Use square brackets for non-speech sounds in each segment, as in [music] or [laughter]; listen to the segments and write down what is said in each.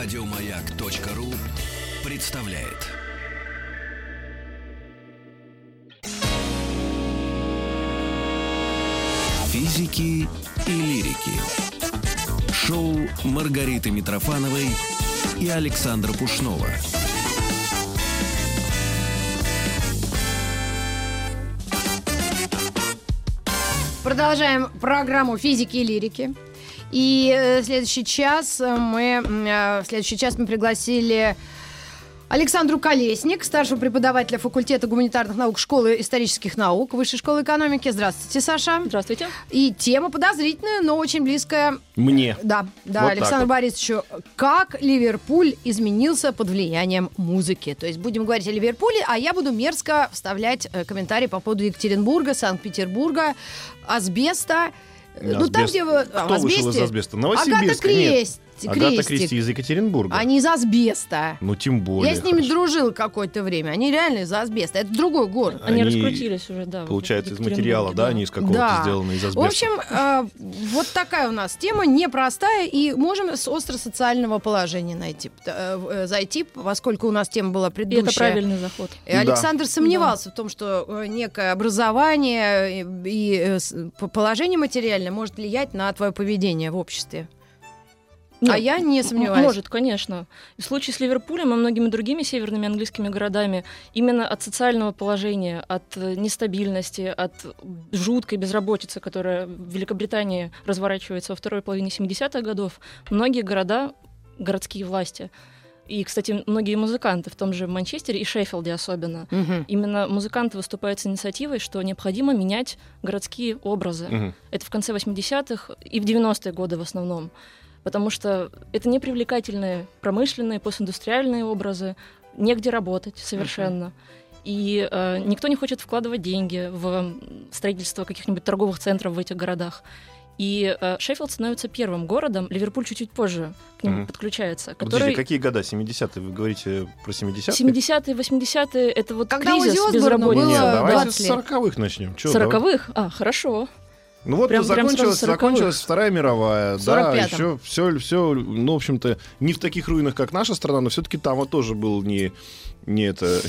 Радиомаяк.ру представляет. Физики и лирики. Шоу Маргариты Митрофановой и Александра Пушнова. Продолжаем программу физики и лирики. И э, следующий час э, мы э, в следующий час мы пригласили Александру Колесник, старшего преподавателя факультета гуманитарных наук Школы исторических наук Высшей школы экономики. Здравствуйте, Саша. Здравствуйте. И тема подозрительная, но очень близкая. Мне. Да, да, Вот Александр так вот. Борисовичу. Как Ливерпуль изменился под влиянием музыки? То есть будем говорить о Ливерпуле, а я буду мерзко вставлять комментарии по поводу Екатеринбурга, Санкт-Петербурга, асбеста. Ну, там, где. Кто а, в вышел из асбесте? асбеста? Агата Новосибирск. Нет. Крест. Агата Крестик. Кристи из Екатеринбурга. Они из асбеста. Ну, тем более. Я с ними хорошо. дружил какое-то время. Они реально из асбеста. Это другой город. Они, Они, раскрутились уже, да. в Получается, из материала, да, они из какого-то Да. сделаны, из В асбеста. общем, э, вот такая у нас тема непростая, и можем с остро-социального положения найти, э, э, зайти, поскольку у нас тема была И предыдущая. это правильный заход. И Александр сомневался в том, что э, некое образование и, и, э, положение материальное может влиять на твое поведение в обществе. Нет, а я не сомневаюсь. Может, конечно. В случае с Ливерпулем и многими другими северными английскими городами именно от социального положения, от э, нестабильности, от жуткой безработицы, которая в Великобритании разворачивается во второй половине 70-х годов, многие города, городские власти, и, кстати, многие музыканты в том же Манчестере и Шеффилде особенно, Мгм. Именно музыканты выступают с инициативой, что необходимо менять городские образы. Мгм. Это в конце 80-х и в 90-е годы в основном. Потому что это непривлекательные промышленные, постиндустриальные образы, негде работать совершенно. И э, никто не хочет вкладывать деньги в строительство каких-нибудь торговых центров в этих городах. И э, Шеффилд становится первым городом, Ливерпуль чуть-чуть позже к нему Мгм. подключается, Подождите, который... какие года? 70-е? Вы говорите про 70-е? 70-е, 80-е, это вот Когда кризис безработицы. было Нет, давайте 20 с лет. 40-х начнем. Чё, давай. Сороковых? А, хорошо. Ну вот Прям- прям закончилась, 40-х. закончилась Вторая мировая, да, 45-м. еще все, все, ну, в общем-то, не в таких руинах, как наша страна, но все-таки там вот тоже был не, не это,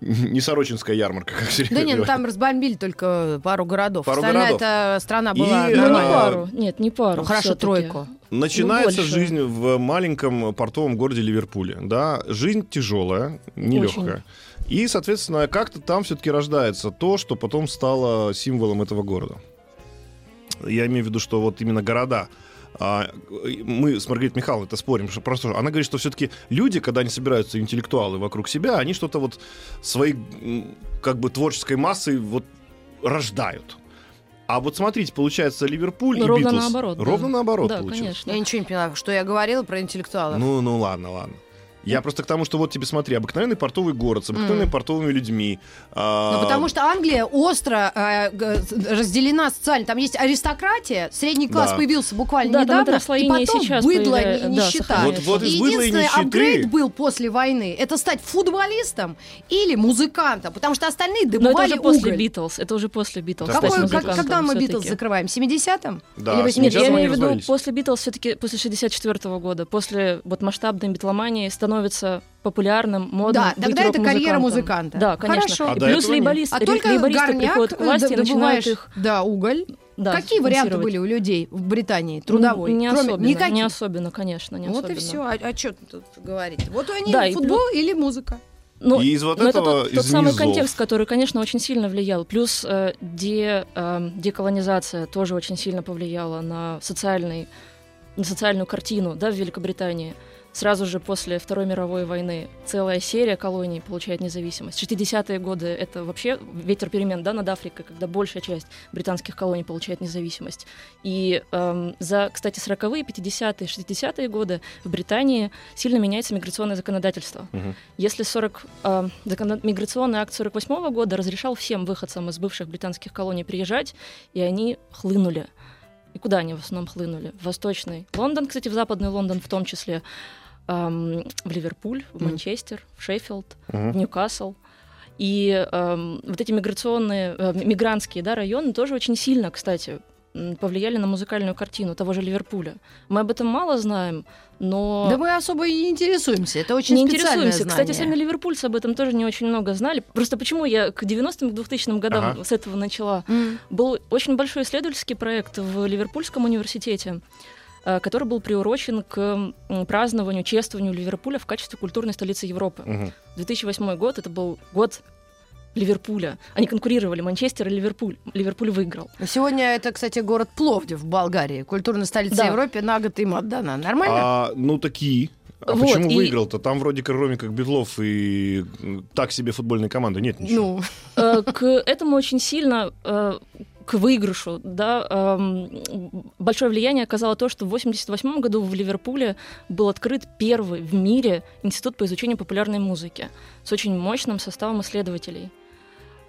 не Сорочинская ярмарка, как все Да нет, ну там разбомбили только пару городов. Пару Остальная городов. эта страна И, была э, Ну, не пару. Нет, не пару. Ну, хорошо, тройку. Начинается больше. жизнь в маленьком портовом городе Ливерпуле, да, жизнь тяжелая, нелегкая. И, соответственно, как-то там все-таки рождается то, что потом стало символом этого города. Я имею в виду, что вот именно города. А, мы с Маргаритой Михайловной это спорим, что просто она говорит, что все-таки люди, когда они собираются интеллектуалы вокруг себя, они что-то вот своей как бы творческой массой вот рождают. А вот смотрите, получается Ливерпуль Ну, и ровно Битлз. наоборот, да. Ровно наоборот Да, получилось. конечно. Я ничего не поняла, что я говорила про интеллектуалов. Ну, ну ладно, ладно. Я просто к тому, что вот тебе смотри, обыкновенный портовый город с обыкновенными Мгм. портовыми людьми. а, Ну, потому что Англия остро э, г- разделена социально. Там есть аристократия, средний класс Да. появился буквально Да, там недавно, это и потом сейчас быдло, появля- да, нищета. Вот- вот И и единственный нищеты- апгрейд был после войны, это стать футболистом или музыкантом, потому что остальные Но это добывали уже после уголь. Битлз. Это уже после Битлз. Какой- как- когда мы Битлз закрываем? В 70-м? Да, Или с Нет, я 70-м имею в виду после Битлз все-таки после 64 года, после вот масштабной битломании становится популярным, модным Да, быть тогда это карьера рок-музыкантом. музыканта. Да, конечно. Хорошо. А И плюс лейборист, А ре- только лейбористы горняк приходят к э, власти и начинают их да, уголь. да, Какие варианты были у людей в Британии трудовой? Не Кроме- особенно, никаких. не особенно, конечно, не вот и особенно. все. А, что тут говорить? Вот они Да, и футбол или музыка. Ну, И из вот это этого, тот, тот из самый низов. контекст, который, конечно, очень сильно влиял. Плюс э, де, э, деколонизация тоже очень сильно повлияла на, социальный, на социальную картину да, в Великобритании. Сразу же после Второй мировой войны целая серия колоний получает независимость. 60-е годы — это вообще ветер перемен да, над Африкой, когда большая часть британских колоний получает независимость. И эм, за, кстати, 40-е, 50-е, 60-е годы в Британии сильно меняется миграционное законодательство. Мгм. Если 40, э, закон- миграционный акт 48 года разрешал всем выходцам из бывших британских колоний приезжать, и они хлынули. И куда они в основном хлынули? В восточный Лондон, кстати, в западный Лондон в том числе, эм, в Ливерпуль, в. Манчестер, в Шеффилд, в Ньюкасл. И эм, вот эти миграционные, э, мигрантские да, районы тоже очень сильно, кстати, повлияли на музыкальную картину того же Ливерпуля. Мы об этом мало знаем, но... Да мы особо и не интересуемся. Это очень не интересуемся. знание. Кстати, сами ливерпульцы об этом тоже не очень много знали. Просто почему я к 90-м, к 2000-м годам Ага. с этого начала? М. Был очень большой исследовательский проект в Ливерпульском университете, который был приурочен к празднованию, чествованию Ливерпуля в качестве культурной столицы Европы. Мгм. 2008 год это был год Ливерпуля. Они конкурировали, Манчестер и Ливерпуль. Ливерпуль выиграл. Сегодня это, кстати, город Пловдив в Болгарии. Культурная столица Да. Европы на год им отдана. Нормально? А, ну такие. А Вот, почему и- выиграл-то? Там вроде кроме как Бетлов и так себе футбольной команды нет ничего. Ну, Э, К этому очень сильно э, к выигрышу, да, эм, большое влияние оказало то, что в 1988 году в Ливерпуле был открыт первый в мире институт по изучению популярной музыки с очень мощным составом исследователей.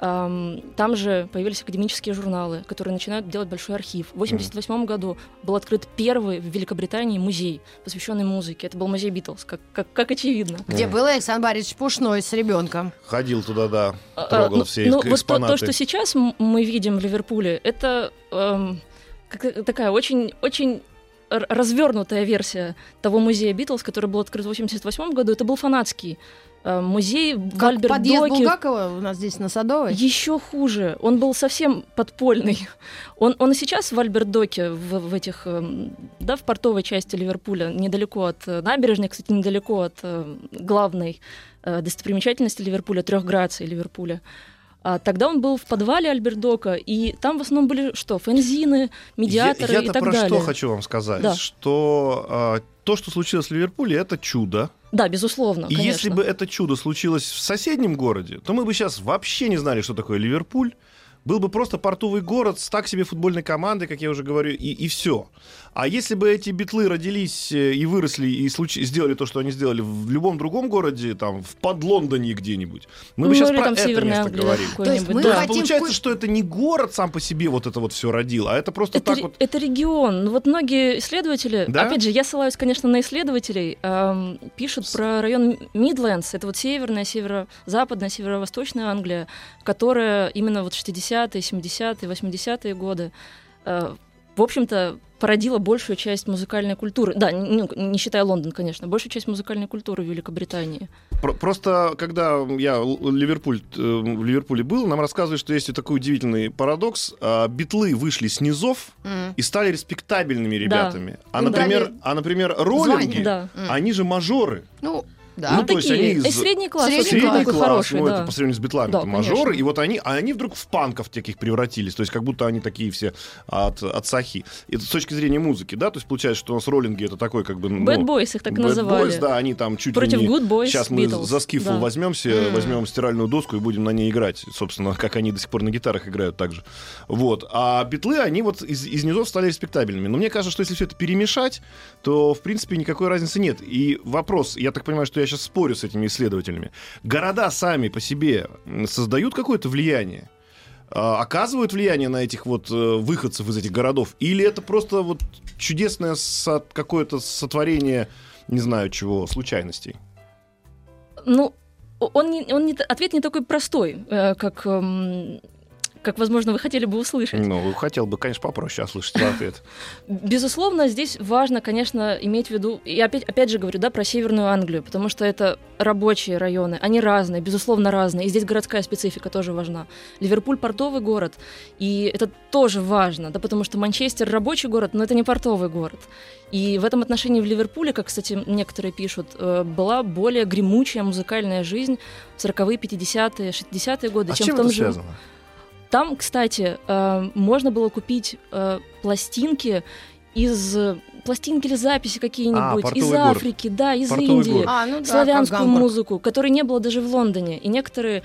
Эм, Там же появились академические журналы, которые начинают делать большой архив. В 1988 году был открыт первый в Великобритании музей, посвященный музыке. Это был музей Битлз, как, как, как очевидно. где был Александр Борисович Пушной с ребенком. Ходил туда, да, А, трогал ну, все ну, экс- вот то, экспонаты. то, что сейчас мы видим в Ливерпуле, это эм, как- такая очень, очень развернутая версия того музея Битлз, который был открыт в 88 году. Это был фанатский музей в Как подъезд Альберт-Доке. Булгакова у нас здесь на Садовой. Еще хуже. Он был совсем подпольный. Он, он и сейчас в Альберт-Доке, в, в этих, эм, да, в портовой части Ливерпуля, недалеко от э, набережной, кстати, недалеко от э, главной э, достопримечательности Ливерпуля, трех граций Ливерпуля. А тогда он был в подвале Альберт-Дока, и там в основном были что? Фензины, медиаторы Я, и я-то так про далее. что хочу вам сказать, Да. что а, то, что случилось в Ливерпуле, это чудо. Да, безусловно, И конечно. если бы это чудо случилось в соседнем городе, то мы бы сейчас вообще не знали, что такое Ливерпуль. Был бы просто портовый город с так себе футбольной командой, как я уже говорю, и, и все. А если бы эти битлы родились э, и выросли, и случ- сделали то, что они сделали в любом другом городе, там, в под Лондоне где-нибудь, мы бы Ну, сейчас или про там это Северная место Англия говорили. То есть мы да. Хотим получается, что это не город сам по себе вот это вот все родил, а это просто Это, так ре- вот... это регион. Ну вот многие исследователи, Да? опять же, я ссылаюсь, конечно, на исследователей, эм, пишут про район Мидлендс, это вот северная, северо-западная, северо-восточная Англия, которая именно вот 60-е, 70-е, 80-е годы, э, в общем-то, породила большую часть музыкальной культуры. Да, не, ну, не считая Лондон, конечно, большую часть музыкальной культуры в Великобритании. Про- Просто когда я Ливерпуль, э, в Ливерпуле был, нам рассказывали, что есть такой удивительный парадокс. А, Битлы вышли с низов М. и стали респектабельными ребятами. А, Им например, дали а, например, роллинги. Да. Они же мажоры. Ну, да. Ну, то есть Такие, они из- э, средний класс, Средний очень класс. такой хороший, ну, да. это по сравнению с битлами, Да, это мажоры, конечно. и вот они, а они вдруг в панков таких превратились, то есть как будто они такие все от, от сахи. Это с точки зрения музыки, да, то есть получается, что у нас роллинги это такой как бы... ну, Bad Boys их так Bad называли. Boys, да, они там чуть Против ли не... Good Boys Сейчас мы Beatles, за скифл да. возьмемся, М. возьмем стиральную доску и будем на ней играть, собственно, как они до сих пор на гитарах играют также. Вот. А битлы, они вот из, из низов стали респектабельными. Но мне кажется, что если все это перемешать, то, в принципе, никакой разницы нет. И вопрос, я так понимаю, что я сейчас спорю с этими исследователями. Города сами по себе создают какое-то влияние? А, оказывают влияние на этих вот э, выходцев из этих городов? Или это просто вот чудесное со- какое-то сотворение, не знаю чего, случайностей? Ну, он не, он не, ответ не такой простой, э, как, эм, как, возможно, вы хотели бы услышать. Ну, хотел бы, конечно, попроще услышать ответ. [laughs] Безусловно, здесь важно, конечно, иметь в виду, и опять, опять же говорю, да, про Северную Англию, потому что это рабочие районы, они разные, безусловно, разные, и здесь городская специфика тоже важна. Ливерпуль портовый город, и это тоже важно, да, потому что Манчестер рабочий город, но это не портовый город. И в этом отношении в Ливерпуле, как, кстати, некоторые пишут, э, была более гремучая музыкальная жизнь в 40-е, 50-е, 60-е годы, А чем чем в том это же... связано? Там, кстати, э, можно было купить э, пластинки из пластинки или записи какие-нибудь портовый из город. Африки, да, из Портовый Индии. А, ну да, славянскую музыку, которой не было даже в Лондоне. И некоторые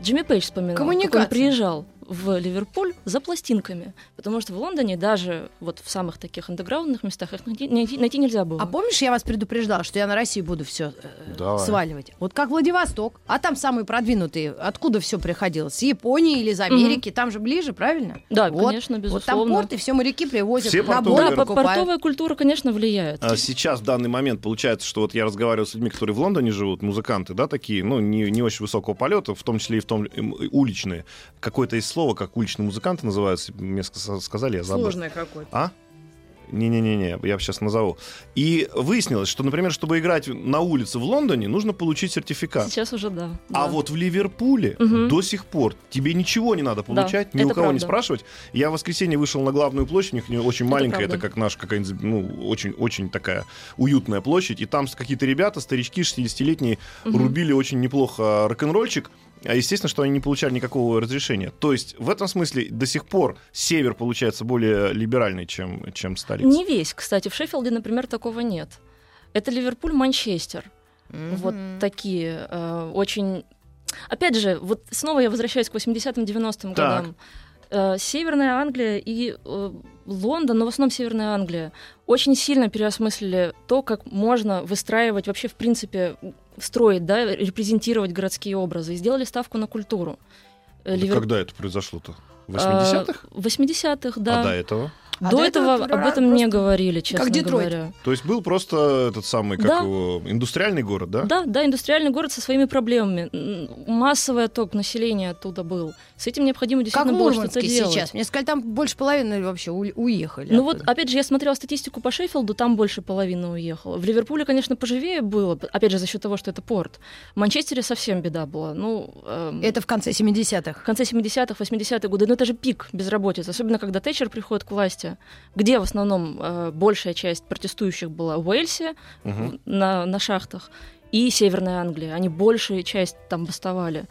Джимми Пейдж вспоминал, как он приезжал в Ливерпуль за пластинками, потому что в Лондоне даже вот в самых таких андеграундных местах их найти, найти- найти нельзя было. А помнишь, я вас предупреждала, что я на Россию буду все Давай. сваливать? Вот как Владивосток, а там самые продвинутые, откуда все приходило? С Японии или из Америки? Там же ближе, правильно? Да, Вот. конечно, Вот там безусловно. порты, все моряки привозят Все на портовые борт, да, покупают. портовая культура, конечно, влияет. А Сейчас, в данный момент, получается, что вот я разговаривал с людьми, которые в Лондоне живут, музыканты, да, такие, ну, не, не очень высокого полета, в том числе и в том эм, уличные. Какое-то ис- слово, как уличные музыканты называются. Мне ска- сказали, я забыл. Сложное какое-то. А? Не-не-не, я сейчас назову. И выяснилось, что, например, чтобы играть на улице в Лондоне, нужно получить сертификат. Сейчас уже да. А да. вот в Ливерпуле Мгм. до сих пор тебе ничего не надо получать, ни это у кого не правда. спрашивать. Я в воскресенье вышел на главную площадь, у них не- очень маленькая, это, правда. как наша какая-нибудь, ну, очень, очень такая уютная площадь, и там какие-то ребята, старички 60-летние, Мгм. рубили очень неплохо рок-н-ролльчик, а естественно, что они не получали никакого разрешения. То есть в этом смысле до сих пор север получается более либеральный, чем, чем столица. Не весь, кстати. В Шеффилде, например, такого нет. Это Ливерпуль, Манчестер. Вот такие э, очень... Опять же, вот снова я возвращаюсь к 80-90-м Так. годам. Э, Северная Англия и э, Лондон, но в основном Северная Англия, очень сильно переосмыслили то, как можно выстраивать вообще, в принципе, строить, да, репрезентировать городские образы. И сделали ставку на культуру. Э, Да Ливер- Когда это произошло-то? В э, 80-х? В 80-х, да. А до этого? А До до этого этого об этом не просто говорили, честно Детройт. говоря. То есть был просто этот самый, как Да. его, индустриальный город, да? Да, да, индустриальный город со своими проблемами. Массовый отток населения оттуда был. С этим необходимо Как действительно было что-то делать. сейчас. Мне сказали, там больше половины вообще у- уехали. Ну вот, оттуда. опять же, я смотрела статистику по Шеффилду, там больше половины уехало. В Ливерпуле, конечно, поживее было, опять же, за счет того, что это порт. В Манчестере совсем беда была. Ну, эм, Это в конце 70-х. в конце 70-х, 80-х годы, ну это же пик безработицы, особенно когда Тэтчер приходит к власти, где в основном э, большая часть протестующих была в Уэльсе, Мгм. на, на шахтах, и Северная Англия. Они большую часть там бастовали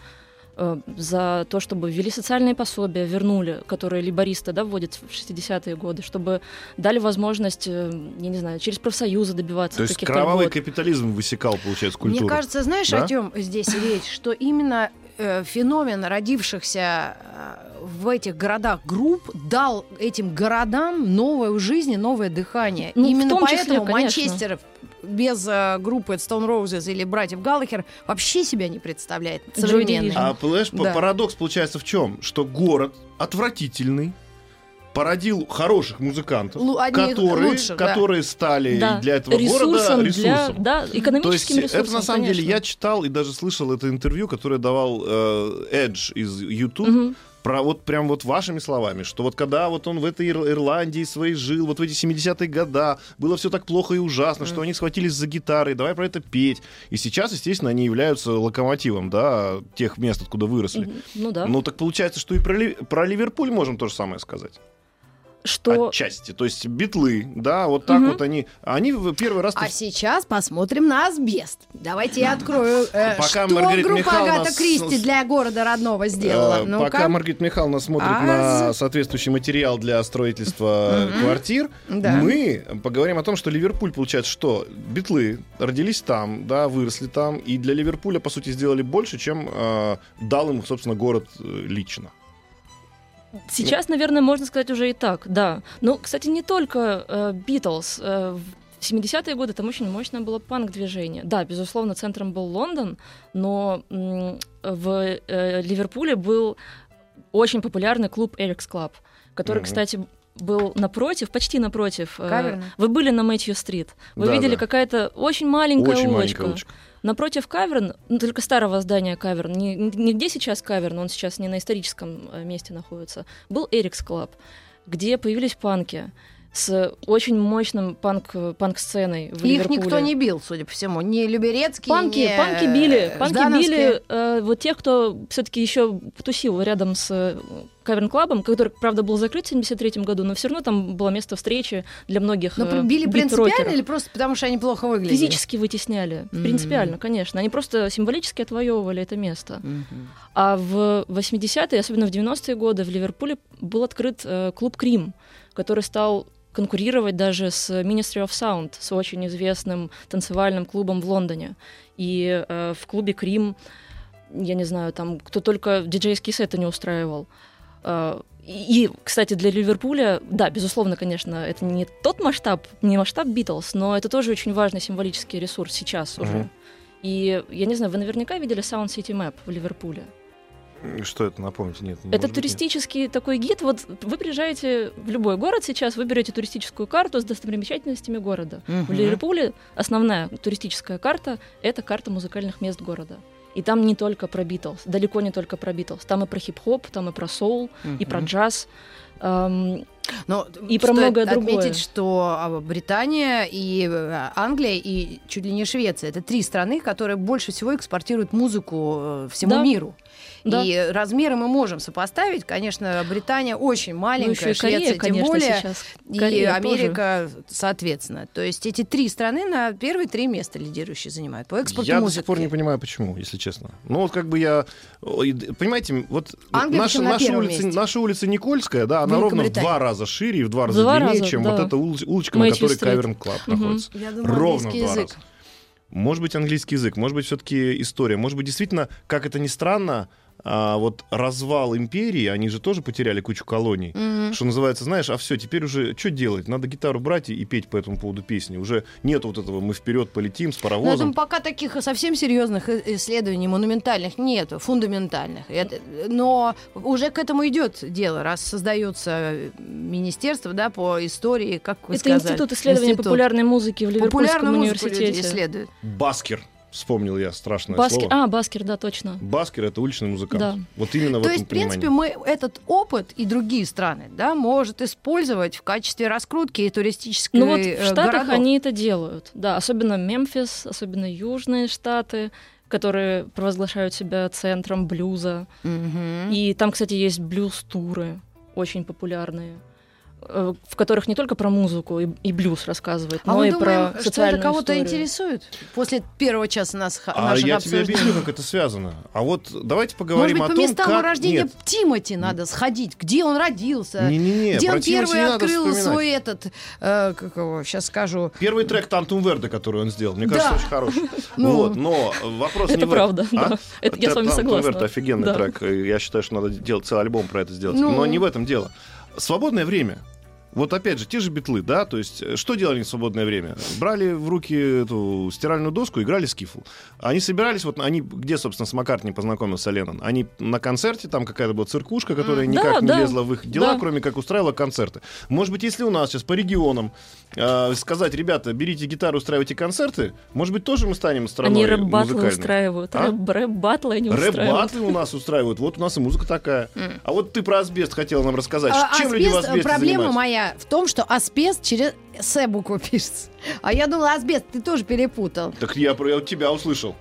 э, за то, чтобы ввели социальные пособия, вернули, которые либористы да, вводят в 60-е годы, чтобы дали возможность, э, я не знаю, через профсоюзы добиваться То есть кровавый льгот. капитализм высекал, получается, культуру. Мне кажется, знаешь, Да? о чем здесь речь? Что именно феномен родившихся э, в этих городах групп дал этим городам новую жизнь и новое дыхание. Ну, именно числе, поэтому конечно. Манчестер без э, группы Stone Roses или братьев Галлахер вообще себя не представляет. Современный. А понимаешь, Да. парадокс получается в чем? Что город отвратительный, породил хороших музыкантов, одних которые, лучших, да. которые стали Да, для этого ресурсом города для, ресурсом. да, То есть экономическим ресурсом. это на самом деле конечно. я читал и даже слышал это интервью, которое давал э, Эдж из YouTube. Мгм. Про вот прям вот вашими словами, что вот когда вот он в этой Ир- Ирландии своей жил, вот в эти 70-е года, было все так плохо и ужасно, что они схватились за гитары, давай про это петь. И сейчас, естественно, они являются локомотивом, да, тех мест, откуда выросли. Мгм. Ну да. Ну так получается, что и про, Ли- про Ливерпуль можем то же самое сказать. Что Отчасти. То есть битлы, да, вот так Мгм. вот они. Они в первый раз. А сейчас посмотрим на асбест. Давайте я открою, э, Пока что Маргарита группа Михайловна Агата Кристи с- для города родного сделала. Э, Ну-ка. Пока Маргарита Михайловна смотрит А на соответствующий материал для строительства Мгм. квартир, Да. мы поговорим о том, что Ливерпуль, получается, что битлы родились там, да, выросли там, и для Ливерпуля, по сути, сделали больше, чем э, дал им, собственно, город э, лично. Сейчас, наверное, можно сказать уже и так, да. Но, кстати, не только Битлз. в 70-е годы там очень мощное было панк-движение. Да, безусловно, центром был Лондон, но в э, Ливерпуле был очень популярный клуб Eric's Club, который, Мгм. кстати, был напротив, почти напротив. э, Cavern а. Вы были на Mathew Street. Вы Да, видели да. какая-то очень маленькая Очень улочка. маленькая улочка. Напротив Cavern, ну, только старого здания Cavern, не, не где сейчас Cavern, он сейчас не на историческом э, месте находится, был Eric's Club, где появились панки с очень мощным панк, панк-сценой в Их Ливерпуле. никто не бил, судя по всему. Не Люберецкий, Панки, не панки били, э, панки били э, вот тех, кто все-таки еще тусил рядом с э, Каверн Клабом, который, правда, был закрыт в 73 году, но все равно там было место встречи для многих Но э, били принципиально или просто потому, что они плохо выглядели? Физически вытесняли, Мгм. принципиально, конечно. Они просто символически отвоевывали это место. Мгм. А в 80-е, особенно в 90-е годы, в Ливерпуле был открыт э, клуб Крим, который стал конкурировать даже с Ministry of Sound, с очень известным танцевальным клубом в Лондоне. И э, в клубе Крим, я не знаю, там кто только диджейские сеты не устраивал. Э, и, кстати, для Ливерпуля, да, безусловно, конечно, это не тот масштаб, не масштаб Битлз, но это тоже очень важный символический ресурс сейчас уже. Мгм. И я не знаю, вы наверняка видели Sound City Map в Ливерпуле. Что это, напомните? Нет. Это может быть, туристический такой гид. Вот вы приезжаете в любой город сейчас, вы берете туристическую карту с достопримечательностями города. В Мгм. Ливерпуле основная туристическая карта — это карта музыкальных мест города. И там не только про Битлз, далеко не только про Битлз. Там и про хип-хоп, там и про соул, и про джаз. Эм, Но И про многое другое. отметить, что а, Британия и э, Англия и чуть ли не Швеция это три страны, которые больше всего экспортируют музыку э, всему Да. миру. Да. И размеры мы можем сопоставить. Конечно, Британия очень ну, маленькая, еще и Корея, Швеция тем конечно, более. сейчас. И Корея тоже. Америка, соответственно. То есть эти три страны на первые три места лидирующие занимают по экспорту Я до музыки. сих пор не понимаю, почему, если честно. Ну, вот как бы я... д- Понимаете, вот Англия наша, на наша, улица, месте? наша улица Никольская, да, она ровно в два раза шире и в два раза Два длиннее, раза, чем да. вот эта улочка, на Мэйчи которой. Каверн Клаб Мгм. находится. Я думаю, Ровно в два язык. раза. Может быть, английский язык, может быть, все-таки история. Может быть, действительно, как это ни странно, а, вот развал империи, они же тоже потеряли кучу колоний. Мгм. Что называется, знаешь, а все, теперь уже что делать? Надо гитару брать и, и петь по этому поводу песни. Уже нет вот этого мы вперед полетим с Но это паровозом. пока таких совсем серьезных исследований монументальных нет, фундаментальных. Но уже к этому идет дело, раз создается министерство да, по истории, как вы Это сказали. институт исследования Институт. популярной музыки в Ливерпульском Популярную университете. исследуют. Busker, вспомнил я страшное Busker, слово. а, busker, да, точно. Busker это уличный музыкант. Да. Вот именно в То этом есть, в принципе, мы этот опыт и другие страны да, может использовать в качестве раскрутки и туристической Ну вот э, в Штатах городов. они это делают, да, особенно Мемфис, особенно южные штаты, которые провозглашают себя центром блюза. Мгм. И там, кстати, есть блюз-туры, очень популярные, э, в которых не только про музыку и, и блюз рассказывают, А но мы и думаем, про что социальную это кого-то интересует после первого часа нас, А я тебе объясню, как это связано. А вот давайте Может поговорим быть, о по том, местам как... рождения Нет, Тимати надо сходить, где он родился, не-не-не, где про он Тимати первый не открыл свой этот, э, как его, сейчас скажу, Первый трек Тантум Верде, который он сделал, мне кажется, Да. очень хороший. [laughs] Ну. Вот, но вопрос не Это в этом. правда, А? Это я с вами Тантум согласна. Верде офигенный трек. Я считаю, что надо делать целый альбом про это сделать. Ну. Но не в этом дело. Свободное время. Вот опять же, те же битлы, да, то есть э, что делали в свободное время? Брали в руки эту стиральную доску, играли скифл. Они собирались, вот они, где, собственно, с Маккартни познакомился Леннон? Они на концерте, там какая-то была циркушка, которая никак Да, не да. лезла в их дела, Да. кроме как устраивала концерты. Может быть, если у нас сейчас по регионам э, сказать, ребята, берите гитару, устраивайте концерты, может быть, тоже мы станем страной Они рэп-батлы устраивают. А? Рэп- Рэп-батлы они устраивают. Рэп-батлы у нас устраивают. Вот у нас и музыка такая. А вот ты про асбест хотела нам рассказать. А, Чем люди в асбест, асбесте проблема занимаются? моя в том, что асбест через С букву пишется. А я думала, асбест, ты тоже перепутал. Так я я тебя услышал.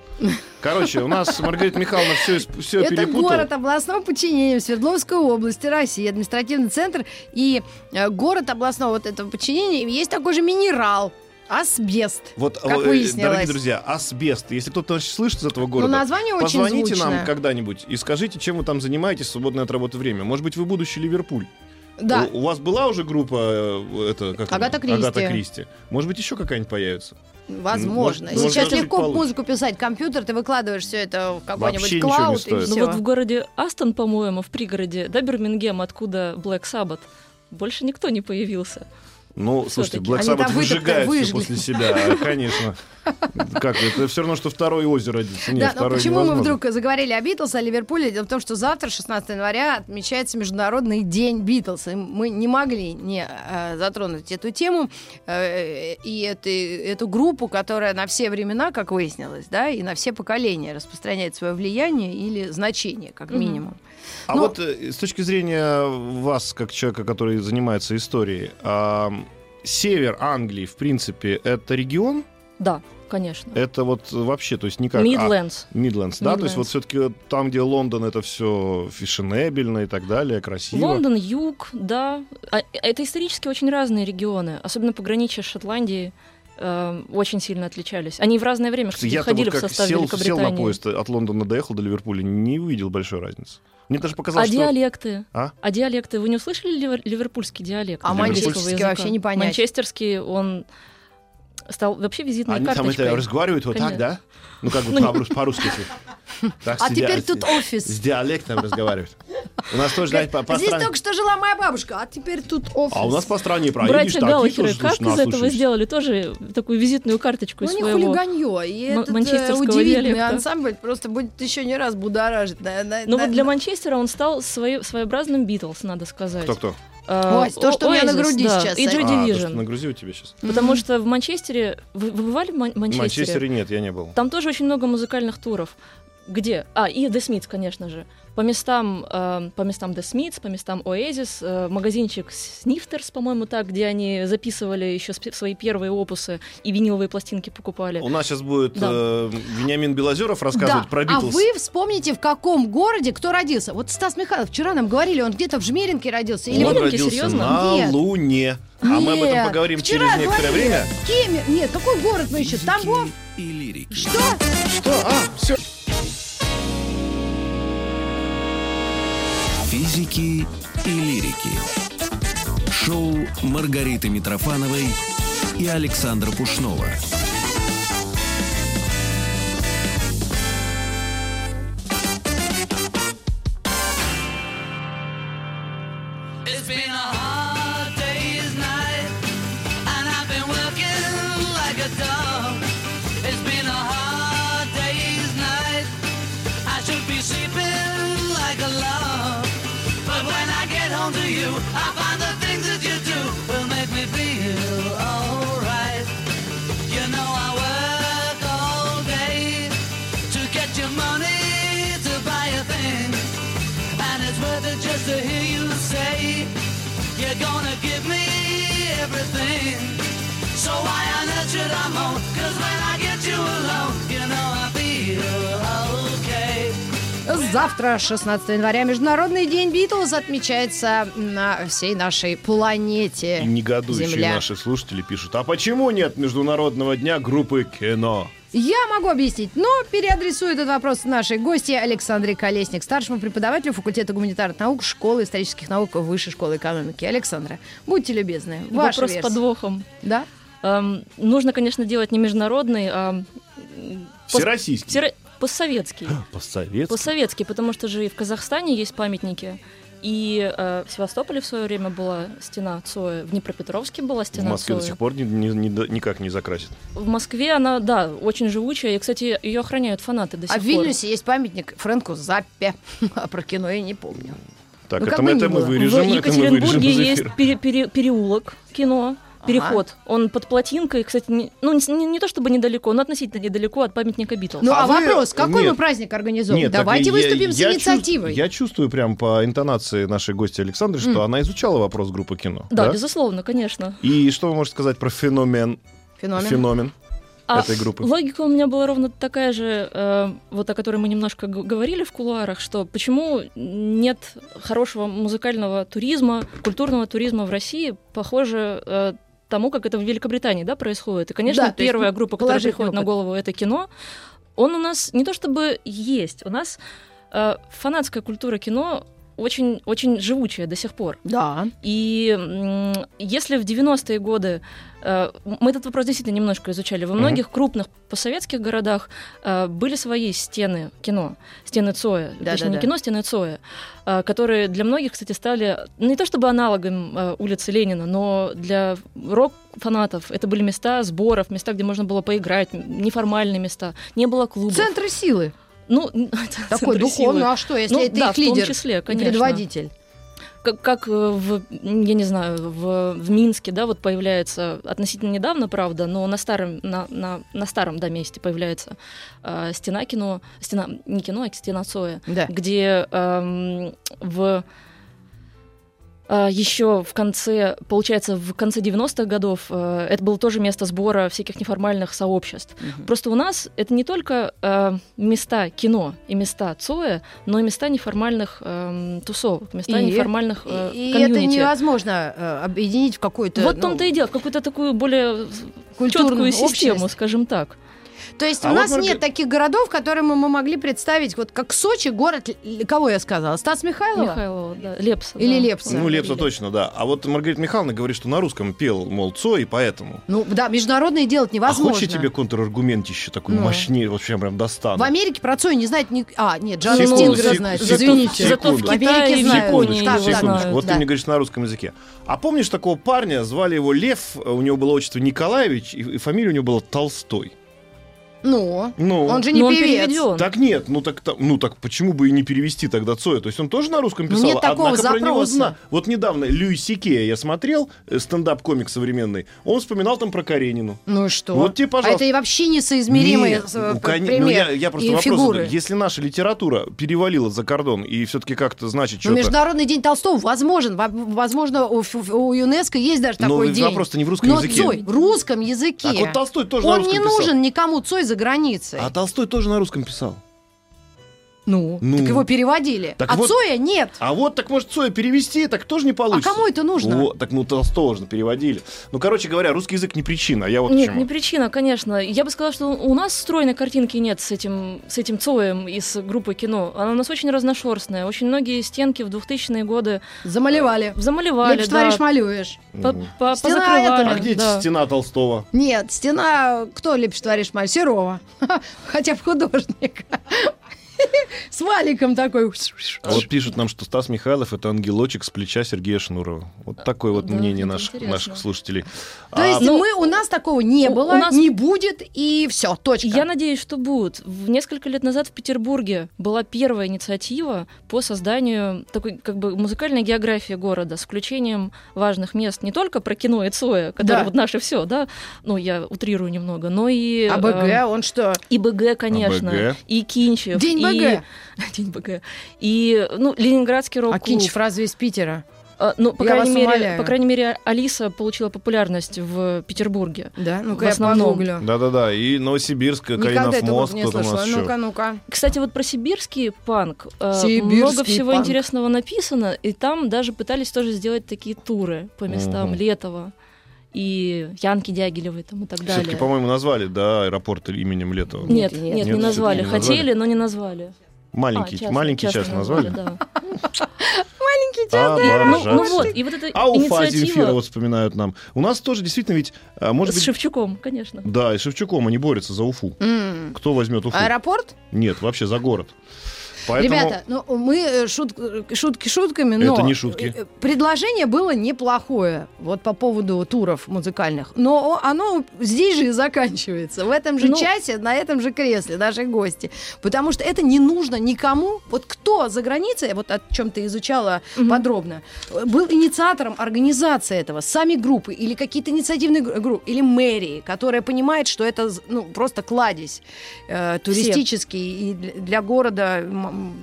Короче, у нас Маргарита Михайловна все, все Это перепутала. город областного подчинения Свердловской области России, административный центр и э, город областного вот этого подчинения. Есть такой же минерал. Асбест. Вот, как э, выяснилось. дорогие друзья, асбест. Если кто-то слышит из этого Ну, города, название очень позвоните звучное. нам когда-нибудь и скажите, чем вы там занимаетесь в свободное от работы время. Может быть, вы будущий Ливерпуль. Да. У, у вас была уже группа э, это, как Агата она? Агата Кристи. Кристи. Может быть, еще какая-нибудь появится. Возможно. Может, Сейчас может, легко получше. музыку писать компьютер, ты выкладываешь все это в какой-нибудь клауд и. Ну вот в городе Астон, по-моему, в пригороде, да, Бирмингем, откуда Black Sabbath, больше никто не появился. Ну, слушайте. Black Sabbath выжигает все после себя, конечно. Как это? все равно, что второе озеро родится. Нет, Да, но второе почему мы невозможно. вдруг заговорили о Битлз, о Ливерпуле? Дело в том, что завтра, 16 января, отмечается Международный день Битлз. И мы не могли не э, затронуть эту тему э, и это, эту группу, которая на все времена, как выяснилось, да, и на все поколения распространяет свое влияние или значение, как минимум. А Ну- вот э, с точки зрения вас, как человека, который занимается историей, ам, север Англии, в принципе, это регион? Да, конечно. Это вот вообще, то есть никак... Мидлендс. Мидлендс, да? То есть Midlands. вот все-таки там, где Лондон, это все фешенебельно и так далее, красиво. Лондон, юг, да. А- Это исторически очень разные регионы, особенно пограничье с Шотландией. э, очень сильно отличались. Они в разное время кстати, Я-то входили вот в как состав сел, сел Великобритании. на поезд от Лондона доехал до Ливерпуля, не увидел большой разницы. Мне даже А показалось, что... диалекты? А? А диалекты? Вы не услышали ливер- ливерпульский диалект? А манчестерский английского вообще языка? не понять. Манчестерский, он стал вообще визитной Они там карточкой. это разговаривают вот так, Конечно. да? Ну, как бы Ну, по- по-русски. [laughs] Так, А теперь тут офис. С диалектом разговаривают. У нас тоже, знаете, по, по Здесь стране- только что жила моя бабушка, а теперь тут офис. А у нас по стране проедешь, Братья Галлахеры, как из этого сделали тоже такую визитную карточку Ну, из не своего... хулиганье. И ма- этот э, манчестерского удивительный диалекта. ансамбль просто будет еще не раз будоражить. На- на- Ну на- вот для на- Манчестера он стал свое- своеобразным Битлз, надо сказать. Кто-кто? А, Ой, то, что у меня на груди да, сейчас И. Joy А, Division. что на у тебя сейчас. Потому что в Манчестере... Вы, вы бывали в Ман- В Манчестере? Манчестере нет, я не был. Там тоже очень много музыкальных туров. где? А, и The Smiths, конечно же. По местам, э, по местам The Smiths, по местам Oasis, э, магазинчик Snifters, по-моему, так, где они записывали еще свои первые опусы и виниловые пластинки покупали. У нас сейчас будет да. э, Вениамин Белозеров рассказывать да. про Битлз. А вы вспомните, в каком городе кто родился. Вот Стас Михайлов вчера нам говорили, он где-то в Жмеринке родился. Или он родился серьезно? на Нет. Луне. А Нет. мы об этом поговорим Вчера через некоторое говорили. время. Кемер. Нет, какой город мы еще? Тамбов? И лирики. Что? Что? А, все. Физики и лирики. Шоу Маргариты Митрофановой и Александра Пушнова. Завтра, 16 января, Международный день Битлз отмечается на всей нашей планете. И негодующие Земля. наши слушатели пишут, а почему нет Международного дня группы кино? Я могу объяснить, но переадресую этот вопрос нашей гости Александре Колесник, старшему преподавателю факультета гуманитарных наук Школы исторических наук Высшей школы экономики. Александра, будьте любезны, ваша Вопрос версия. с подвохом. Да? Эм, нужно, конечно, делать не международный, а... Всероссийский. Всеро... Постсоветский. [gasps] Постсоветский? Постсоветский, потому что же и в Казахстане есть памятники. И э, в Севастополе в свое время была стена Цоя, в Днепропетровске была стена В Москве Цоя. до сих пор ни, ни, ни, никак не закрасит. В Москве она, да, очень живучая. И, кстати, ее охраняют фанаты до сих а пор. в Вильнюсе есть памятник Фрэнку Заппе. [laughs] А про кино я не помню. Так, Ну, это, как мы, это мы вырежем. в это мы вырежем Екатеринбурге есть пере- пере- переулок кино. Переход. Он под плотинкой, кстати, не, ну не, не- то чтобы недалеко, но относительно недалеко от памятника Битлз. Ну а, А вы- вопрос, какой нет. мы праздник организуем? Нет, так Давайте я- выступим я с инициативой. чувств- я чувствую прям по интонации нашей гости Александры, что она изучала вопрос группы кино. да, безусловно, конечно. И что вы можете сказать про феномен, Феномен. феномен А этой группы? Логика у меня была ровно такая же, э, вот о которой мы немножко г- говорили в кулуарах, что почему нет хорошего музыкального туризма, культурного туризма в России, похоже э, тому, как это в Великобритании да, происходит. И, конечно, Да, то есть первая группа, которая приходит на опыт. голову, это кино. Он у нас не то чтобы есть, у нас э, фанатская культура кино очень, очень живучая до сих пор. Да. И если в 90-е годы э, мы этот вопрос действительно немножко изучали, во многих крупных постсоветских городах э, были свои стены кино, стены Цоя, Да, точнее да, не да. кино, стены Цоя, э, которые для многих, кстати, стали не то чтобы аналогом улицы Ленина, но для рок-фанатов это были места сборов, места, где можно было поиграть, неформальные места, не было клубов. Центры силы. Ну, [laughs] Такой духовный. силы. а что, если Ну, это да, их в том лидер? числе, конечно. предводитель. как, как э, в, я не знаю, в, в Минске, да, вот появляется относительно недавно, правда, но на старом, на, на, на старом, да, месте появляется э, стена кино, стена, не кино, а стена Цоя, Да. где эм, в еще в конце, получается, в конце 90-х годов э, это было тоже место сбора всяких неформальных сообществ. Мгм. Просто у нас это не только э, места кино и места Цоя, но и места неформальных эм, тусовок, места И? неформальных э, И, и это комьюнити. невозможно э, объединить в какую-то Вот в ну, том-то и дело, в какую-то такую более четкую систему, общность. скажем так. То есть А у вот нас Марга- нет таких городов, которые мы, мы могли представить, вот как Сочи, город, кого я сказала, Стас Михайлова? Михайлова, да, Лепса. Или да. Лепса. Ну, Лепса Или- точно, да. А вот Маргарита Михайловна говорит, что на русском пел, мол, Цой, и поэтому. Ну да, международные делать А невозможно. хочешь я тебе контраргумент еще такой Ну. мощнее, вообще прям достану? В Америке про Цой не знает ни... А, нет, Джон Секунду, Стингер секунду, знает, извините. Зато в. Китае Америке и в. Японии Так. Секундочку, вот да. ты мне говоришь на русском языке. А помнишь такого парня, звали его Лев, у него было отчество Николаевич, и, и фамилия у него была Толстой. Ну, Ну, он же не Но он певец. переведен. Так нет, ну так, та- ну так почему бы и не перевести тогда Цоя? То есть он тоже на русском Ну, писал? нет такого Однако про него запроса. зна- Вот недавно Льюис Сикея я смотрел, э, стендап-комик современный, он вспоминал там про Каренину. Ну и что? Вот тебе, пожалуйста. А это и вообще несоизмеримые Нет, э, ну, п- коне- пример ну, я, я просто и вопрос фигуры. задаю. Если наша литература перевалила за кордон и все-таки как-то значит Ну, что-то... Международный день Толстого возможен. Во- Возможно, у, у ЮНЕСКо есть даже Но такой ведь день. вопрос-то не в русском Но языке. Цой в русском языке. Так вот Толстой тоже на Он русском не писал. нужен никому Цой за границей. А Толстой тоже на русском писал. Ну, Ну. так его переводили. Так а вот- Цоя нет. А вот так может Цоя перевести, так тоже не А получится. кому это нужно? Вот, так ну Толстого же переводили. Ну, короче говоря, русский язык не причина, а я вот Нет, чему. не причина, конечно. Я бы сказала, что у нас стройной картинки нет с этим, с этим Цоем и с группой кино. Она у нас очень разношерстная. Очень многие стенки в 2000-е годы Замалевали. замалевали, Лепишь, да, творишь, малюешь. по- по- Стена позакрывали, А где да. стена Толстого? Нет, стена... Кто лепишь, творишь, маль? Серова. [laughs] Хотя бы художник. [laughs] С валиком такой. А вот пишут нам, что Стас Михайлов это ангелочек с плеча Сергея Шнурова. Вот такое вот Да, мнение наших, интересно. наших слушателей. То А, есть ну, мы, у нас такого не у- было, у нас- не будет, и все, точка. Я надеюсь, что будут. В несколько лет назад в Петербурге была первая инициатива по созданию такой как бы музыкальной географии города с включением важных мест не только про кино и Цоя, которые Да. вот наше все, да, ну я утрирую немного, но и А э, БГ, он что? и БГ, конечно, АБГ. и Кинчев, День БГ. День БГ, и ну Ленинградский рок А Кинчев разве из Питера? А, ну, по Я крайней, вас мере, умоляю. по крайней мере, Алиса получила популярность в Петербурге. Да, ну-ка В я основном. погуглю. Да-да-да, и Новосибирск, Калинов мост, не кто там у слышала. нас еще. Ну-ка, ну-ка. Кстати, вот про сибирский панк э, Сибирский много всего панк. интересного написано, и там даже пытались тоже сделать такие туры по местам. Летова и Янки Дягилевой там и так далее. Все-таки, по-моему, назвали, да, аэропорт именем Летова. Нет, Нет, нет, нет, не назвали. не назвали. Хотели, но не назвали. Маленький, А, частно- маленький частно час назвали. да. [laughs] А, Ну, Обожаю. ну вот, и вот эта А Уфа Земфира инициатива вот вспоминают нам. У нас тоже действительно ведь, а, может с быть, Шевчуком, конечно. да, и Шевчуком они борются за Уфу. Кто возьмет Уфу? Аэропорт? Нет, вообще за город. Поэтому... Ребята, ну мы э, шут- э, шутки шутками, но Это не шутки. э, предложение было неплохое вот по поводу туров музыкальных, но оно здесь же и заканчивается, в этом же Ну- часе, на этом же кресле наши гости, потому что это не нужно никому. Вот кто за границей, вот о чем ты изучала Мгм. подробно, был инициатором организации этого, сами группы или какие-то инициативные гру- группы, или мэрии, которая понимает, что это ну, просто кладезь э, туристический, и для, города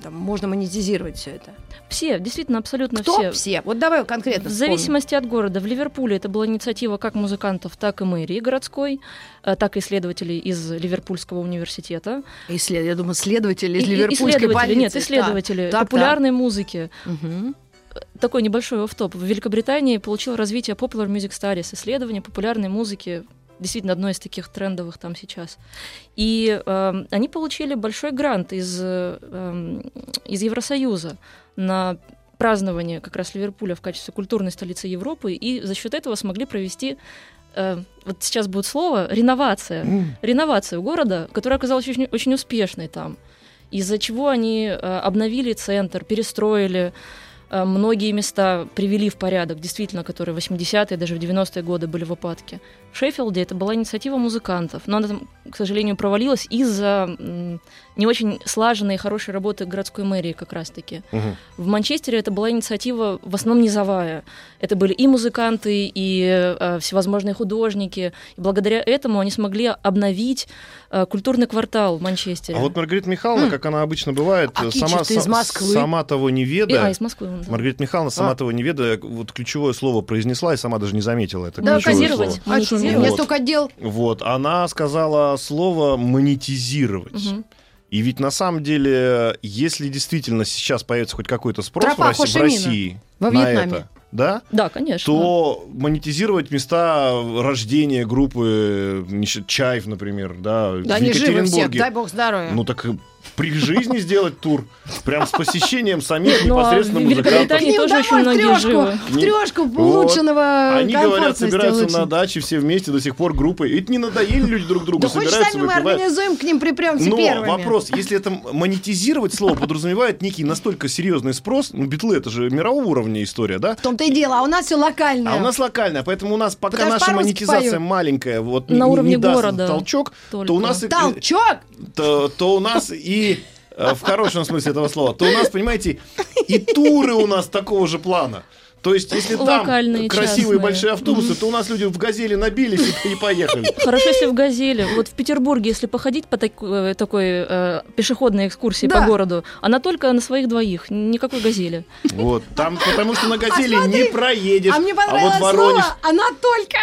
там, можно монетизировать все это. Все, действительно, абсолютно Кто все. все? Вот давай конкретно В вспомним. зависимости от города. В Ливерпуле это была инициатива как музыкантов, так и мэрии городской, э, так и исследователей из Ливерпульского университета. Исслед- Я думаю, следователи из И- Ливерпульской исследователи, больницы. Нет, исследователи так, популярной музыки. так. Мгм. Такой небольшой офф-топ. В Великобритании получил развитие Popular Music Studies, исследование популярной музыки, действительно одно из таких трендовых там сейчас. И эм, они получили большой грант из, э, из Евросоюза на празднование как раз Ливерпуля в качестве культурной столицы Европы, и за счет этого смогли провести э, вот сейчас будет слово реновация М, реновацию города, которая оказалась очень, очень успешной там. Из-за чего они э, обновили центр, перестроили э, многие места, привели в порядок, действительно, которые в 80-е, даже в 90-е годы были в упадке. В Шеффилде это была инициатива музыкантов, но она там, к сожалению, провалилась из-за не очень слаженной и хорошей работы городской мэрии как раз-таки. мгм. В Манчестере это была инициатива в основном низовая. Это были и музыканты, и э, всевозможные художники. И благодаря этому они смогли обновить э, культурный квартал в Манчестере. А вот Маргарита Михайловна, как она обычно бывает, А сама, из Москвы. сама того не И- ведая, а, из Москвы. да. Маргарита Михайловна, сама А. того не ведая, вот ключевое слово произнесла и сама даже не заметила это Да, ключевое Монетизировать. слово. А меня Монетизировать. столько дел. Вот, она сказала слово монетизировать. Мгм. И ведь на самом деле, если действительно сейчас появится хоть какой-то спрос в Тропа России, в России во на это, да, Да, конечно. то монетизировать места рождения группы щ- Чаев, например, да, Да в они живы все, Екатеринбурге. дай бог здоровья. Ну так э, при жизни сделать тур. Прям с посещением самих Ну, а непосредственно в музыкантов. Ним тоже очень в многие трёшку, живы. в трешку Вот. улучшенного Они, говорят, собираются на даче все вместе до сих пор группой. Ведь не надоели люди друг другу, Да хоть собираются, сами мы организуем, к ним припремся Но первыми. вопрос, если это монетизировать слово подразумевает некий настолько серьезный спрос, ну, битлы это же мирового уровня история, да? В том-то и дело, а у нас все локальное. А у нас локальная, поэтому у нас пока Потому наша монетизация поют. маленькая, вот На не, уровне не даст города толчок, то у нас и- Толчок! то, то у нас и э, в хорошем смысле этого слова, то у нас, понимаете, и туры у нас такого же плана. То есть, если там Локальные, красивые частные. большие автобусы, то у нас люди в газели набились и, и поехали. Хорошо, если в «Газели». Вот в Петербурге, если походить по таку- э, такой э, пешеходной экскурсии Да. по городу, она только на своих двоих, никакой «Газели». Вот, там, потому что на газели смотри, не проедешь. А мне вот понравилось Воронеж, слово «она только».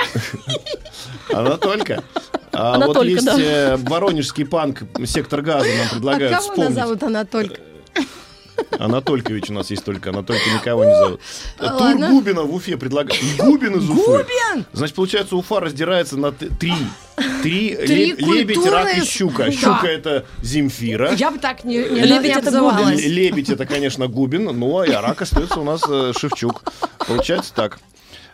она только. А Она вот только, есть да. э, воронежский панк, сектор газа нам А предлагают кого вспомнить. назовут «она только»? Анатолькович у нас есть только, она только никого не зовут. Тур. Губина в Уфе предлагают. Губин из Уфы. Губин! Значит, получается, Уфа раздирается на три. Три, [laughs] Три леб- лебедь, рак и щука. Да. Щука это Земфира. Я бы так не, не, Лебедь не это обзывалась. Л- Лебедь это, конечно, Губин, ну а рак остается у нас э, Шевчук. Получается так.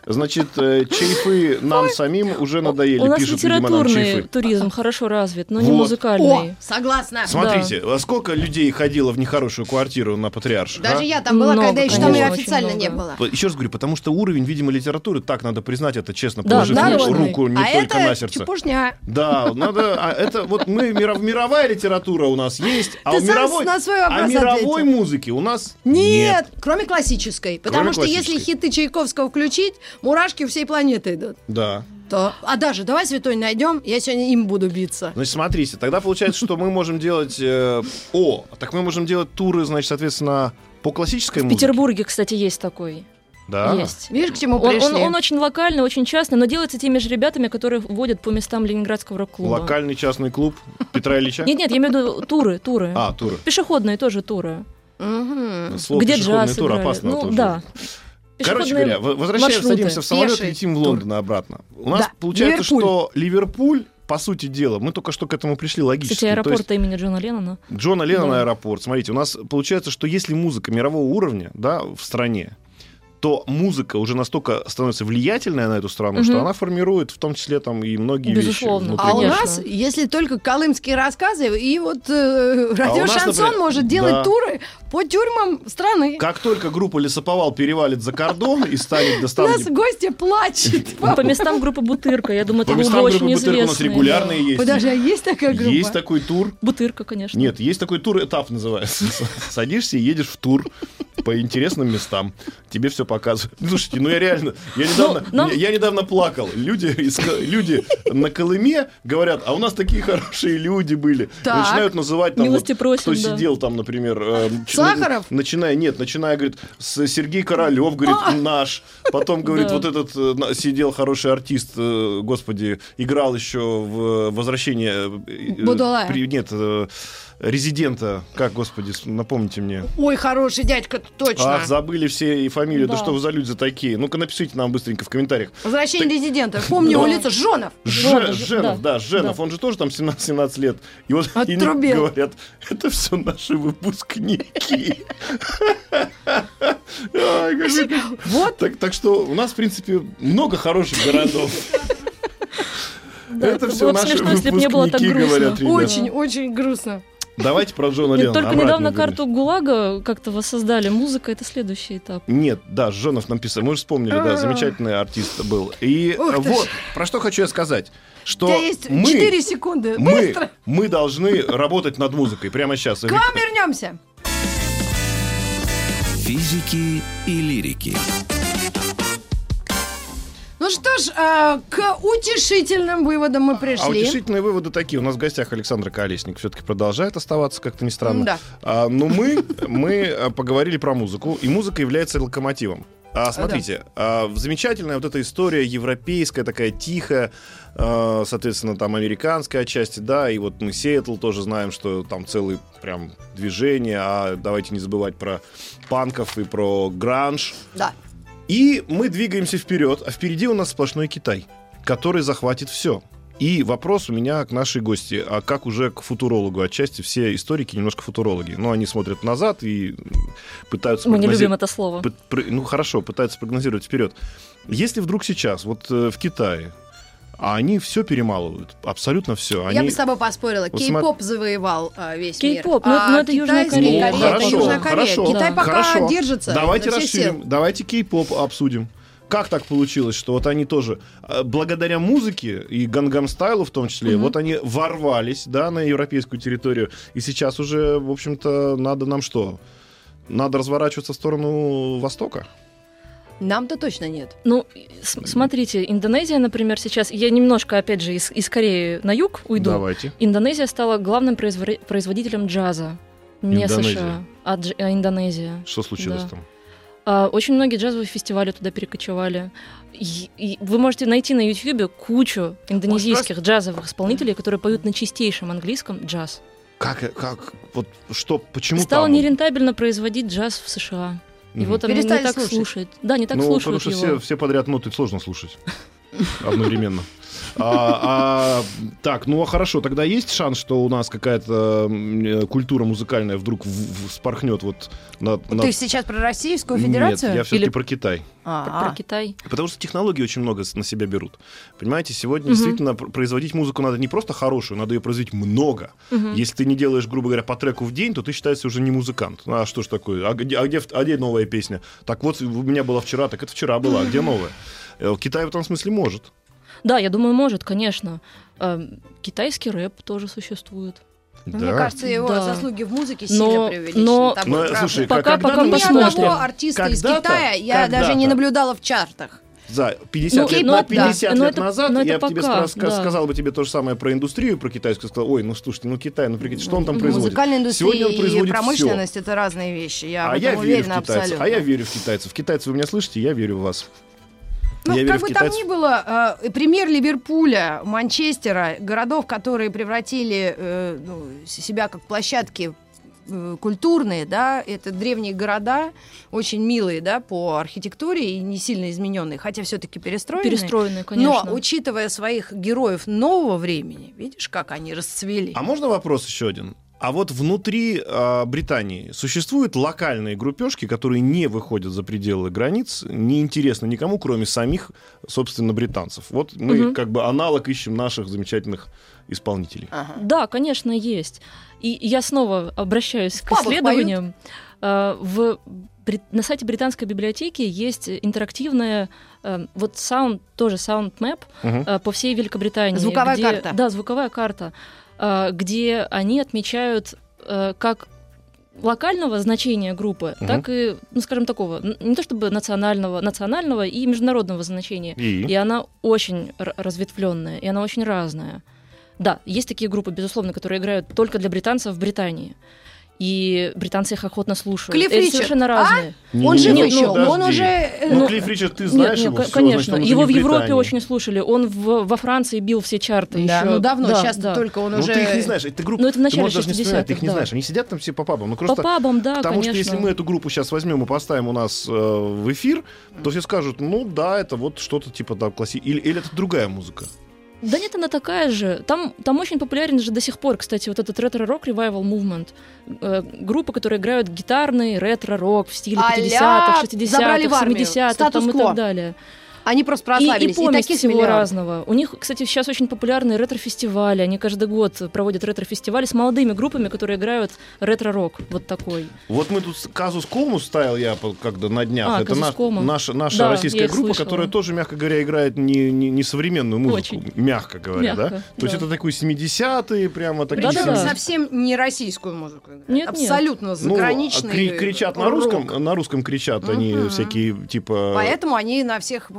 Значит, э, чайфы нам самим уже надоели, У нас пишут, видимо, нам литературный чайфы. туризм хорошо развит, но не музыкальный. О, согласна. Смотрите, а сколько людей ходило в нехорошую квартиру на Патриарших? Даже а? я там была, Много, когда еще там и официально не было. Еще раз говорю, потому что уровень, видимо, литературы, так надо признать это честно, Да, положив народный. руку не а только это на сердце. чепушня. Да, надо, а это вот мы миров- мировая литература у нас есть, а Ты у сам мировой, на свой вопрос а мировой музыки у нас Нет, кроме классической. Потому Кроме что если хиты Чайковского включить, мурашки у всей планеты идут. Да. То, а даже давай святой найдем, я сегодня им буду биться. Значит, смотрите, тогда получается, что мы можем делать... э, о, так мы можем делать туры, значит, соответственно, по классической В музыке. Петербурге, кстати, есть такой. Да. Есть. Видишь, к чему Он, пришли? он- он очень локальный, очень частный, но делается теми же ребятами, которые водят по местам Ленинградского рок-клуба. Локальный частный клуб Петра Ильича. Нет, нет, я имею в виду туры, туры. А, туры. Пешеходные тоже туры. Мгм. Слово Где пешеходный джаз тур играли. опасно Ну, тоже. да. Короче говоря, возвращаемся, маршруты. садимся в самолет, Пеший летим в тур. Лондон и обратно. У нас Да, получается, Ливерпуль. что Ливерпуль, по сути дела, мы только что к этому пришли логически. Кстати, То есть аэропорт имени Джона Леннона. Джона Леннона Да. аэропорт. Смотрите, у нас получается, что если музыка мирового уровня, да, в стране, то музыка уже настолько становится влиятельная на эту страну, что Мгм. она формирует в том числе там и многие Безусловно. вещи. А у внутри. Нас, если только колымские рассказы, и вот э, радио А нас, Шансон например, может делать да. туры по тюрьмам страны. Как только группа Лесоповал перевалит за кордон и станет У доставлять... нас гости плачет. По местам группы Бутырка. Я думаю, По это было очень Бутырка у нас известно. регулярные есть. Подожди, а есть такая группа? Есть такой тур. Бутырка, конечно. Нет, есть такой тур, этап называется. [laughs] Садишься и едешь в тур по интересным местам. Тебе все показывают. Слушайте, ну я реально, я недавно, Ну, нам- я недавно плакал. Люди, из люди на Колыме говорят, а у нас такие хорошие люди были. Так. Начинают называть там, Милости вот, просим, кто да. сидел там, например. э, Сахаров? Начиная, нет, начиная, говорит, с Сергей Королев, говорит, наш. Потом, говорит, Да. вот этот э, сидел хороший артист, э, господи, играл еще в «Возвращение». э, Будулая. при- Нет, э, резидента, как, господи, напомните мне. Ой, хороший дядька, точно. Ах, забыли все и фамилию. Да. Да. что вы за люди за такие? Ну-ка напишите нам быстренько в комментариях. Возвращение резидента. Помню его Да. лицо. Жонов. Же- Жонов, Женов, да, да, Женов, да. он же тоже там 17-17 лет. И вот и говорят, это все наши выпускники. Вот. Так, так что у нас, в принципе, много хороших городов. Да, Это это все наши смешно, если бы не было так выпускники, грустно. говорят. Очень, очень грустно. Давайте про Джона Нет, Леннона. только обратно недавно карту ГУЛАГа как-то воссоздали. Музыка — это следующий этап. Нет, да, Жонов нам писал. Мы же вспомнили, да, замечательный артист был. И Ух ты вот, про что хочу я сказать. У Что тебя есть мы, 4 секунды. мы, мы должны работать над музыкой прямо сейчас. К вам вернемся. Физики и лирики. Ну что ж, а, к утешительным выводам мы А пришли. утешительные выводы такие. У нас в гостях Александр Колесник все-таки продолжает оставаться, как-то не странно. Да. А, но мы, мы а, поговорили про музыку, и музыка является локомотивом. А, смотрите, а, замечательная вот эта история европейская, такая тихая, а, соответственно, там американская отчасти, да, и вот мы Сиэтл тоже знаем, что там целый прям движение, а давайте не забывать про панков и про гранж. Да. И мы двигаемся вперед, а впереди у нас сплошной Китай, который захватит все. И вопрос у меня к нашей гости, а как уже к футурологу? Отчасти все историки немножко футурологи. Но они смотрят назад и пытаются... Мы не любим это слово. Ну хорошо, пытаются прогнозировать вперед. Если вдруг сейчас, вот э, в Китае, а они все перемалывают, абсолютно все. Они... Я бы с тобой поспорила. Вот Кей-поп завоевал а, весь Кей-поп, мир. Ну, ну, это Южная Корея. Ну, хорошо, это Южная Корея. Хорошо, Китай пока хорошо. держится. Давайте расширим. Давайте кей-поп обсудим. Как так получилось, что вот они тоже, а, благодаря музыке и гангам стайлу в том числе, mm-hmm. вот они ворвались, да, на европейскую территорию, и сейчас уже, в общем-то, надо нам что? Надо разворачиваться в сторону Востока? Нам-то точно нет. Ну, смотрите, Индонезия, например, сейчас, я немножко, опять же, из, из Кореи на юг уйду. Давайте. Индонезия стала главным производителем джаза. Не Индонезия. США, а, дж, а Индонезия. Что случилось да. там? А, очень многие джазовые фестивали туда перекочевали. И, и вы можете найти на YouTube кучу индонезийских Может, джазовых исполнителей, которые поют на чистейшем английском джаз. Как, как, вот что, почему Стало там? нерентабельно производить джаз в США. Вот они не так слушать. слушают. Да, не так ну, слушают потому что его. Все, все подряд ноты сложно слушать [laughs] одновременно. А, а, так, ну а хорошо, тогда есть шанс, что у нас какая-то э, культура музыкальная вдруг в, в, спорхнет вот на, на... Ты сейчас про Российскую Федерацию? Нет, я все-таки Или... про Китай. А-а. Про Китай. Потому что технологии очень много на себя берут. Понимаете, сегодня угу. действительно производить музыку надо не просто хорошую, надо ее производить много. Угу. Если ты не делаешь, грубо говоря, по треку в день, то ты считаешься уже не музыкант. А что ж такое? А где, а где, а где новая песня? Так вот, у меня была вчера, так это вчера была, а где новая? Э, Китай в этом смысле может. Да, я думаю, может, конечно. Эм, китайский рэп тоже существует. Да. Мне кажется, его да. заслуги в музыке сильно но, преувеличены. Но, но слушай, пока, пока Ни одного артиста из Китая я даже не наблюдала в чартах. За 50 ну, лет, ну, 50 да. лет это, назад я бы тебе пока, да. сказал бы тебе то же самое про индустрию, про китайскую. Сказал, ой, ну слушайте, ну Китай, ну прикиньте, что он там производит? Музыкальная индустрия и промышленность все. это разные вещи. Я а я верю в китайцев. Абсолютно. А я верю в китайцев. Китайцы, вы меня слышите? Я верю в вас. Ну, Я как бы там ни было, э, пример Ливерпуля, Манчестера, городов, которые превратили э, ну, себя как площадки э, культурные, да, это древние города, очень милые, да, по архитектуре и не сильно измененные, хотя все-таки перестроенные. Перестроенные, конечно. Но учитывая своих героев нового времени, видишь, как они расцвели. А можно вопрос еще один? А вот внутри э, Британии существуют локальные группежки, которые не выходят за пределы границ, неинтересно никому, кроме самих, собственно, британцев. Вот мы угу. как бы аналог ищем наших замечательных исполнителей. Ага. Да, конечно, есть. И я снова обращаюсь к исследованиям. Э, в на сайте британской библиотеки есть интерактивная э, вот саунд тоже sound map угу. э, по всей Великобритании. Звуковая где, карта. Да, звуковая карта где они отмечают э, как локального значения группы, угу. так и, ну, скажем, такого, не то чтобы национального, национального и международного значения. И, и она очень разветвленная, и она очень разная. Да, есть такие группы, безусловно, которые играют только для британцев в Британии и британцы их охотно слушают. Клифф Это Ричард, совершенно а? разные. Не, он же нет, вышел, ну, он уже... Э, ну, Клифф Ричард, ты знаешь нет, его? Нет, конечно, значит, его в, Европе очень слушали. Он в, во Франции бил все чарты да, еще. ну давно, да, сейчас да. только он ну, уже... ты их не знаешь, это группа, ну, это в начале ты можешь даже не вспоминать, ты их не да. знаешь. Они сидят там все по пабам. Ну, просто по пабам, да, Потому конечно. что если мы эту группу сейчас возьмем и поставим у нас э, в эфир, то все скажут, ну да, это вот что-то типа да, класси... или, или это другая музыка. Да нет, она такая же. Там, там очень популярен же до сих пор, кстати, вот этот ретро-рок revival movement. Э, группы, которые играют гитарный ретро-рок в стиле 50-х, 60-х, 70-х там, и так далее. Они просто прославились. И, и, и таких всего миллиард. разного. У них, кстати, сейчас очень популярные ретро-фестивали. Они каждый год проводят ретро-фестивали с молодыми группами, которые играют ретро-рок. Вот такой. Вот мы тут Казус Кому ставил я когда на днях. А, Это наш, наша, наша да, российская группа, слышала. которая тоже, мягко говоря, играет не, не, не современную музыку. Очень. Мягко говоря, мягко, да? да? То есть это такой 70-е, прямо такие... Да, да, да. совсем не российскую музыку. Нет, Абсолютно нет. заграничный. Ну, кри- кричат на русском, на русском кричат они всякие, типа... Поэтому они на всех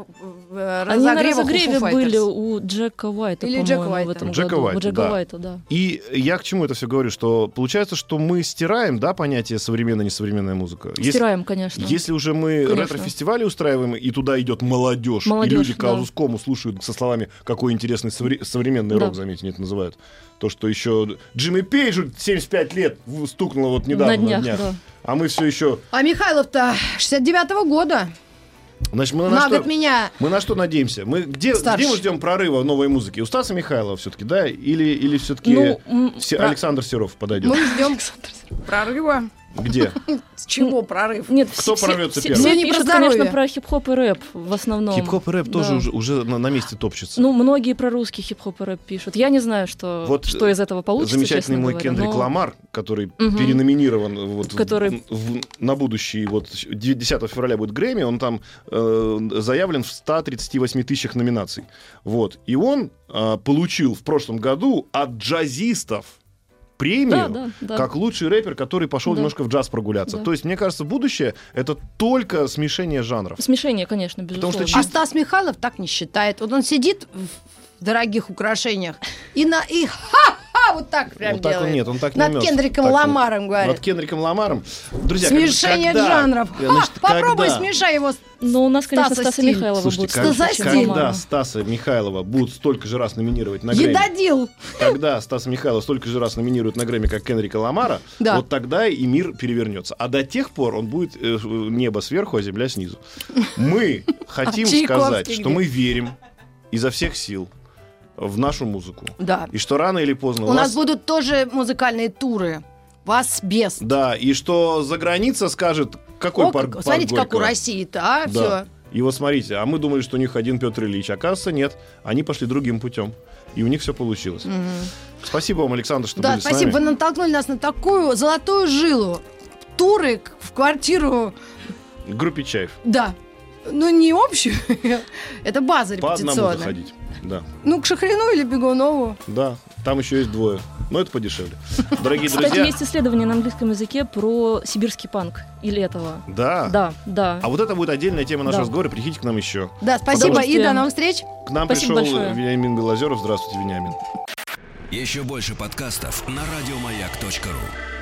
они на разогреве были у Джека Уайта, Или Джека Уайта. в этом Джека году. Уайта, у Джека да. Уайта, да. И я к чему это все говорю, что получается, что мы стираем, да, понятие современная несовременная музыка. Стираем, конечно. Если уже мы конечно. ретро-фестивали устраиваем, и туда идет молодежь, молодежь и люди да. Казус Кому слушают со словами, какой интересный современный да. рок, заметьте, они это называют. То, что еще Джимми Пейджу 75 лет стукнуло вот недавно на днях. На днях. Да. А мы все еще... А Михайлов-то 69-го года. Значит, мы на, На что, меня. мы на что надеемся? Мы где, Старше. где мы ждем прорыва новой музыки? У Стаса Михайлова все-таки, да? Или, или все-таки Ну, м, про- Александр Серов подойдет? Мы ждем прорыва. Где? С чего прорыв? Нет, Кто все, прорвется все, первым? все Ну, не про пишут, здоровье. конечно, про хип-хоп и рэп в основном. Хип-хоп и рэп тоже Да. уже, уже на, на месте топчется. Ну, многие про русский хип-хоп и рэп пишут. Я не знаю, что, Вот, что из этого получится, Замечательный мой говоря, Кендрик но- Ламар, который Мгм. переноминирован вот в- Который- в- на будущий, вот 10 февраля будет Грэмми, он там э, заявлен в 138 тысячах номинаций. Вот. И он э, получил в прошлом году от джазистов премию Да, да, да. как лучший рэпер, который пошел Да. немножко в джаз прогуляться. Да. То есть, мне кажется, будущее это только смешение жанров. Смешение, конечно, Потому безусловно. что А Стас Михайлов так не считает. Вот он сидит в дорогих украшениях и на и ха-ха вот так прям Вот так он делает. нет, он так не Над умеет. Кендриком Так он- Ламаром говорит. Над Кендриком Ламаром. Друзья, Смешение когда- жанров. Ха, Значит, попробуй когда- смешай его. с- Но у нас, конечно, Стаса Стаса. Михайлова Слушайте, будет стиль? когда Ламара. Стаса Михайлова будут столько же раз номинировать на Грэмми, Едодил. когда Стаса Михайлова столько же раз номинируют на Грэмми, как Кенрика Ламара, Да. вот тогда и мир перевернется. А до тех пор он будет э, небо сверху, а земля снизу. Мы [laughs] хотим А Чайковский сказать, что мы верим изо всех сил в нашу музыку. Да. И что рано или поздно У нас будут тоже музыкальные туры. Вас без. Да, и что за граница скажет, какой О, пар- как- парк смотрите, как у Горького. России-то, а? Да. Все. И вот смотрите, а мы думали, что у них один Петр Ильич. Оказывается, нет. Они пошли другим путем. И у них все получилось. Спасибо вам, Александр, что Да, были с спасибо. Вы нами. натолкнули нас на такую золотую жилу. Туры в квартиру. Группе Чаев. Да. Ну, не общую. [laughs] Это база По одному репетиционная. заходить. Да, Ну, к Шахрину или Бегунову. да. Там еще есть двое. Но это подешевле. Дорогие Кстати, друзья. есть исследование на английском языке про сибирский панк или этого. Да. Да, да. А вот это будет отдельная тема нашего Да. разговора. Приходите к нам еще. Да, спасибо и удовольствием. до новых встреч. К нам Спасибо пришел большое. Вениамин Белозеров. Здравствуйте, Вениамин. Еще больше подкастов на радиомаяк.ру.